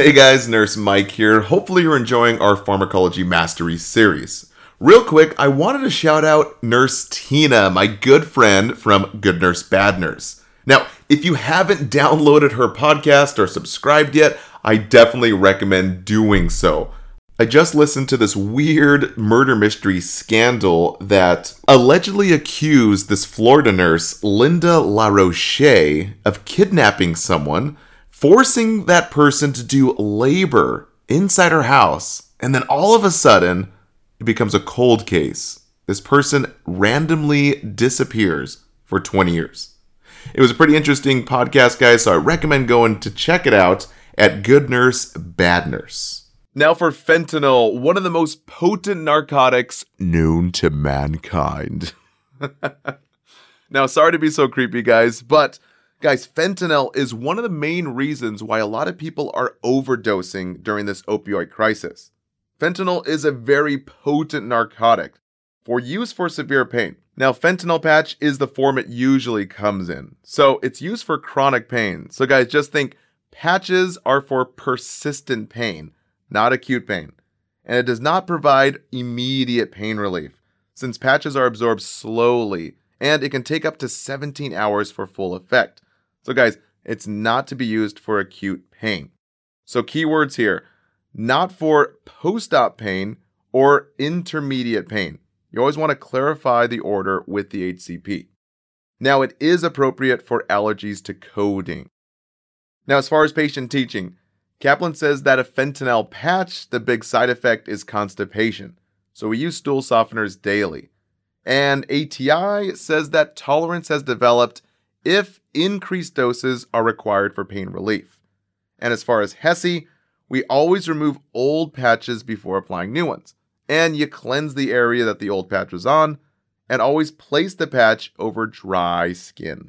Hey guys, Nurse Mike here. Hopefully, you're enjoying our Pharmacology Mastery series. Real quick, I wanted to shout out Nurse Tina, my good friend from Good Nurse Bad Nurse. Now, if you haven't downloaded her podcast or subscribed yet, I definitely recommend doing so. I just listened to this weird murder mystery scandal that allegedly accused this Florida nurse, Linda LaRoche, of kidnapping someone, forcing that person to do labor inside her house, and then all of a sudden, it becomes a cold case. This person randomly disappears for 20 years. It was a pretty interesting podcast, guys, so I recommend going to check it out at Good Nurse Bad Nurse. Now, for fentanyl, one of the most potent narcotics known to mankind. now, sorry to be so creepy, guys, but guys, fentanyl is one of the main reasons why a lot of people are overdosing during this opioid crisis. Fentanyl is a very potent narcotic for use for severe pain. Now, fentanyl patch is the form it usually comes in. So it's used for chronic pain. So, guys, just think patches are for persistent pain, not acute pain. And it does not provide immediate pain relief, since patches are absorbed slowly and it can take up to 17 hours for full effect. So, guys, it's not to be used for acute pain. So, keywords here not for post op pain or intermediate pain. You always want to clarify the order with the HCP. Now, it is appropriate for allergies to codeine. Now, as far as patient teaching, Kaplan says that a fentanyl patch, the big side effect is constipation. So we use stool softeners daily. And ATI says that tolerance has developed if increased doses are required for pain relief. And as far as HESI, we always remove old patches before applying new ones. And you cleanse the area that the old patch was on, and always place the patch over dry skin.